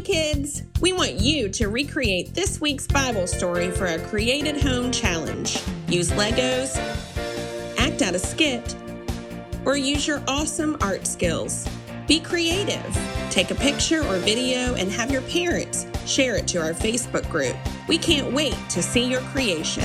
Hey kids, we want you to recreate this week's Bible story for a created home challenge. Use Legos, act out a skit, or use your awesome art skills. Be creative. Take a picture or video and have your parents share it to our Facebook group. We can't wait to see your creation.